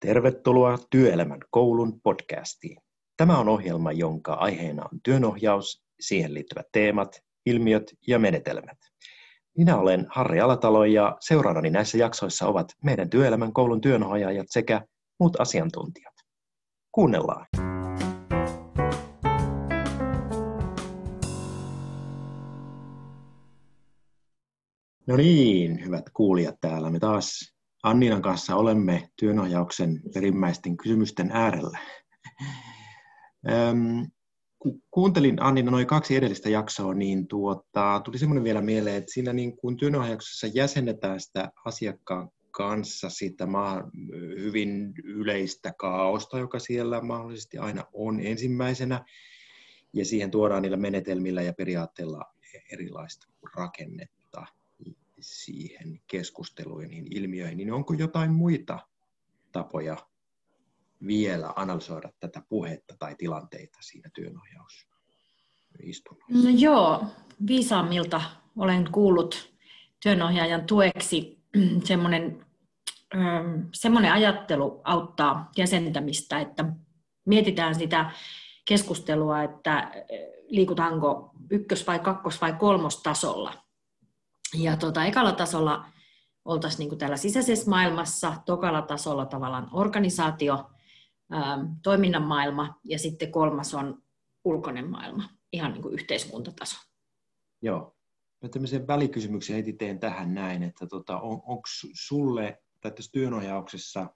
Tervetuloa Työelämän koulun podcastiin. Tämä on ohjelma, jonka aiheena on työnohjaus, siihen liittyvät teemat, ilmiöt ja menetelmät. Minä olen Harri Alatalo ja seuraavani näissä jaksoissa ovat meidän Työelämän koulun työnohjaajat sekä muut asiantuntijat. Kuunnellaan. No niin, hyvät kuulijat täällä. Me taas Anninan kanssa olemme työnohjauksen perimmäisten kysymysten äärellä. Kun kuuntelin Annina noin kaksi edellistä jaksoa, niin tuota, tuli semmoinen vielä mieleen, että siinä niin kuin työnohjauksessa jäsennetään sitä asiakkaan kanssa sitä hyvin yleistä kaaosta, joka siellä mahdollisesti aina on ensimmäisenä, ja siihen tuodaan niillä menetelmillä ja periaatteilla erilaista rakennetta siihen keskusteluun niihin ilmiöihin, niin onko jotain muita tapoja vielä analysoida tätä puhetta tai tilanteita siinä työnohjausistunnossa? No joo, viisaammilta olen kuullut työnohjaajan tueksi semmoinen, semmoinen ajattelu auttaa jäsentämistä, että mietitään sitä keskustelua, että liikutaanko ykkös- vai kakkos- vai kolmostasolla ja tuota, ekalla tasolla oltaisiin niin kuin täällä sisäisessä maailmassa, tokalla tasolla tavallaan organisaatio, ää, toiminnan maailma ja sitten kolmas on ulkoinen maailma, ihan niin kuin yhteiskuntataso. Joo. Mä tämmöisen välikysymyksen heti teen tähän näin, että tota, on, onko sulle tai tässä työnohjauksessa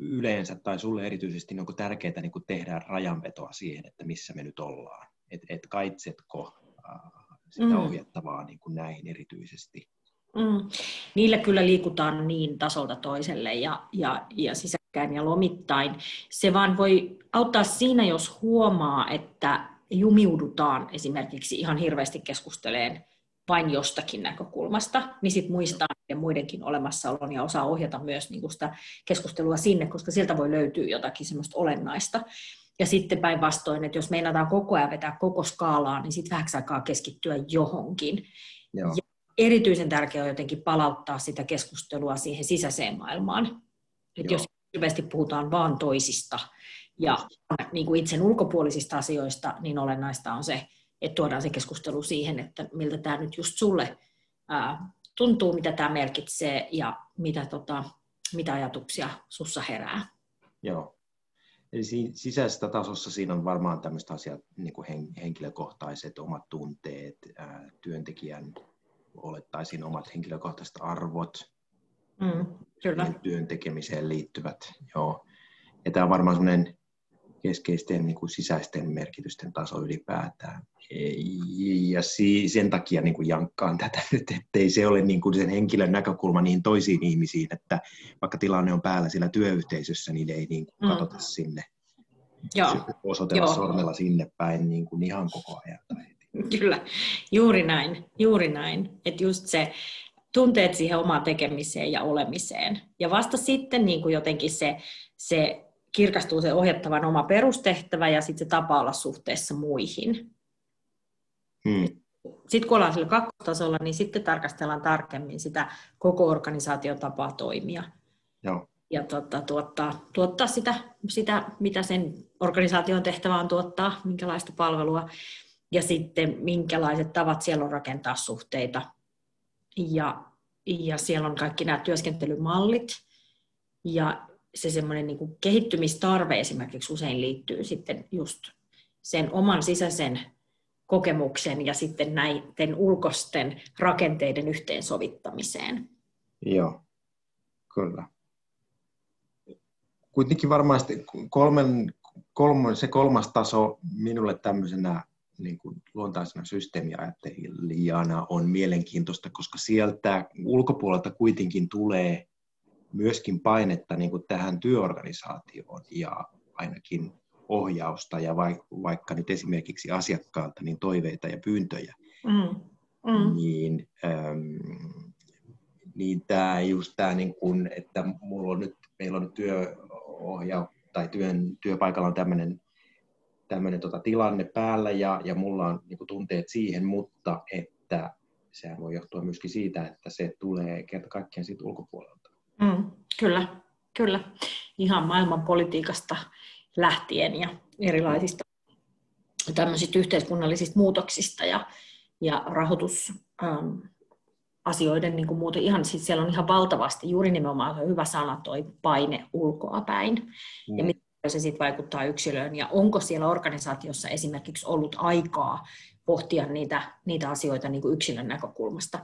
yleensä tai sulle erityisesti niin tärkeää niin tehdä rajanvetoa siihen, että missä me nyt ollaan. Et, et kaitsetko sitä mm. ohjattavaa niin kuin näihin erityisesti. Mm. Niillä kyllä liikutaan niin tasolta toiselle ja, ja, ja sisäkkäin ja lomittain. Se vaan voi auttaa siinä, jos huomaa, että jumiudutaan esimerkiksi ihan hirveästi keskusteleen vain jostakin näkökulmasta, niin sitten muistaa ja muidenkin olemassaolon ja osaa ohjata myös niin sitä keskustelua sinne, koska sieltä voi löytyä jotakin semmoista olennaista. Ja sitten päinvastoin, että jos meinataan koko ajan vetää koko skaalaa, niin sitten vähäksi aikaa keskittyä johonkin. Joo. Ja erityisen tärkeää on jotenkin palauttaa sitä keskustelua siihen sisäiseen maailmaan. Että jos hirveästi puhutaan vaan toisista ja niin kuin itsen ulkopuolisista asioista, niin olennaista on se, että tuodaan se keskustelu siihen, että miltä tämä nyt just sulle ää, tuntuu, mitä tämä merkitsee ja mitä, tota, mitä ajatuksia sussa herää. Joo. Eli sisäisestä tasossa siinä on varmaan tämmöistä asiat, niin kuin henkilökohtaiset omat tunteet, työntekijän olettaisiin omat henkilökohtaiset arvot, mm, kyllä. työn tekemiseen liittyvät. Joo. Ja tämä on varmaan semmoinen keskeisten niin kuin sisäisten merkitysten taso ylipäätään. Ja sen takia niin kuin jankkaan tätä nyt, ettei se ole niin kuin sen henkilön näkökulma niin toisiin ihmisiin, että vaikka tilanne on päällä sillä työyhteisössä, niin ei niin kuin mm. katsota sinne. Joo. Osoitella Joo. sormella sinne päin niin kuin ihan koko ajan. Kyllä, juuri näin, juuri näin. Että just se tunteet siihen omaan tekemiseen ja olemiseen. Ja vasta sitten niin kuin jotenkin se, se kirkastuu se ohjattavan oma perustehtävä ja sitten se tapa olla suhteessa muihin. Hmm. Sitten kun ollaan sillä kakkostasolla, niin sitten tarkastellaan tarkemmin sitä koko organisaation tapaa toimia. Joo. Ja tuottaa, tuottaa, tuottaa sitä, sitä, mitä sen organisaation tehtävä on tuottaa, minkälaista palvelua, ja sitten minkälaiset tavat siellä on rakentaa suhteita. Ja, ja siellä on kaikki nämä työskentelymallit, ja se semmoinen niin kuin kehittymistarve esimerkiksi usein liittyy sitten just sen oman sisäisen kokemuksen ja sitten näiden ulkoisten rakenteiden yhteensovittamiseen. Joo, kyllä. Kuitenkin varmaan kolmen, kolmen, se kolmas taso minulle tämmöisenä niin kuin luontaisena systeemiajattelijana on mielenkiintoista, koska sieltä ulkopuolelta kuitenkin tulee myöskin painetta niin kuin tähän työorganisaatioon ja ainakin ohjausta ja vaikka nyt esimerkiksi asiakkaalta niin toiveita ja pyyntöjä, mm. Mm. niin, ähm, niin tämä just tämä, niin kuin, että mulla on nyt, meillä on nyt työohja tai työn, työpaikalla on tämmöinen tämmöinen tota, tilanne päällä ja, ja mulla on niin tunteet siihen, mutta että sehän voi johtua myöskin siitä, että se tulee kerta kaikkiaan siitä ulkopuolelta. Mm, kyllä, kyllä. Ihan maailman politiikasta lähtien ja erilaisista tämmöisistä yhteiskunnallisista muutoksista ja, ja rahoitus, ähm, asioiden niin kuin muuten ihan, siis siellä on ihan valtavasti, juuri nimenomaan se hyvä sana toi paine ulkoa päin. Mm. Ja miten se sitten vaikuttaa yksilöön ja onko siellä organisaatiossa esimerkiksi ollut aikaa pohtia niitä, niitä asioita niin kuin yksilön näkökulmasta,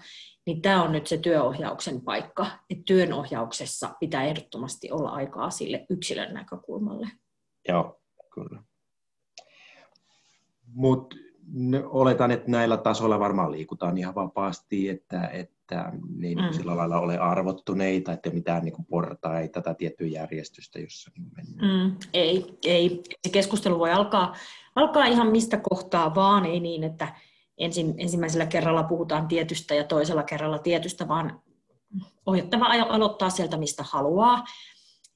niin tämä on nyt se työohjauksen paikka, että työnohjauksessa pitää ehdottomasti olla aikaa sille yksilön näkökulmalle. Joo, kyllä. Mutta oletan, että näillä tasoilla varmaan liikutaan ihan vapaasti, että, että niin mm. sillä lailla ole arvottuneita, että mitään niin kuin portaita tai tiettyä järjestystä, jossa niin mennään. Mm, ei, ei. Se keskustelu voi alkaa, alkaa ihan mistä kohtaa vaan, ei niin, että ensin, ensimmäisellä kerralla puhutaan tietystä ja toisella kerralla tietystä, vaan ohjattava aloittaa sieltä, mistä haluaa.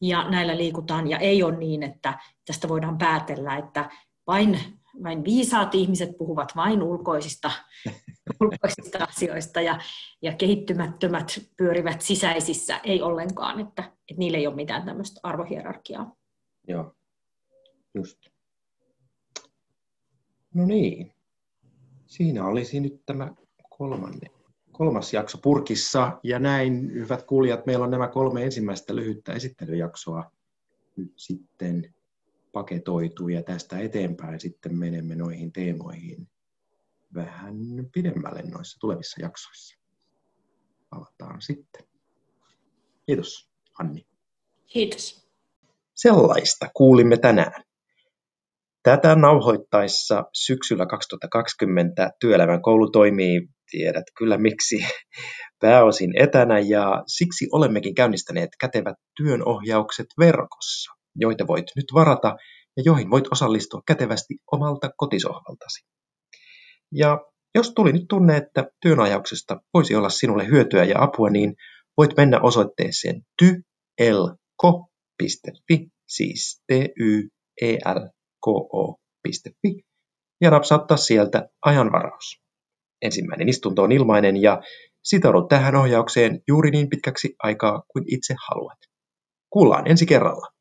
Ja näillä liikutaan, ja ei ole niin, että tästä voidaan päätellä, että vain vain viisaat ihmiset puhuvat vain ulkoisista, ulkoisista asioista ja, ja kehittymättömät pyörivät sisäisissä, ei ollenkaan, että, että niillä ei ole mitään tämmöistä arvohierarkiaa. Joo, just. No niin, siinä olisi nyt tämä kolmanne, kolmas jakso purkissa. Ja näin, hyvät kuulijat, meillä on nämä kolme ensimmäistä lyhyttä esittelyjaksoa nyt sitten paketoitu ja tästä eteenpäin sitten menemme noihin teemoihin vähän pidemmälle noissa tulevissa jaksoissa. Palataan sitten. Kiitos, Anni. Kiitos. Sellaista kuulimme tänään. Tätä nauhoittaessa syksyllä 2020 työelämän koulu toimii, tiedät kyllä miksi, pääosin etänä ja siksi olemmekin käynnistäneet kätevät työnohjaukset verkossa joita voit nyt varata ja joihin voit osallistua kätevästi omalta kotisohvaltasi. Ja jos tuli nyt tunne, että työnajauksesta voisi olla sinulle hyötyä ja apua, niin voit mennä osoitteeseen tyelko.fi, siis t y e l k o.fi, ja napsauttaa sieltä ajanvaraus. Ensimmäinen istunto on ilmainen ja sitoudut tähän ohjaukseen juuri niin pitkäksi aikaa kuin itse haluat. Kuullaan ensi kerralla.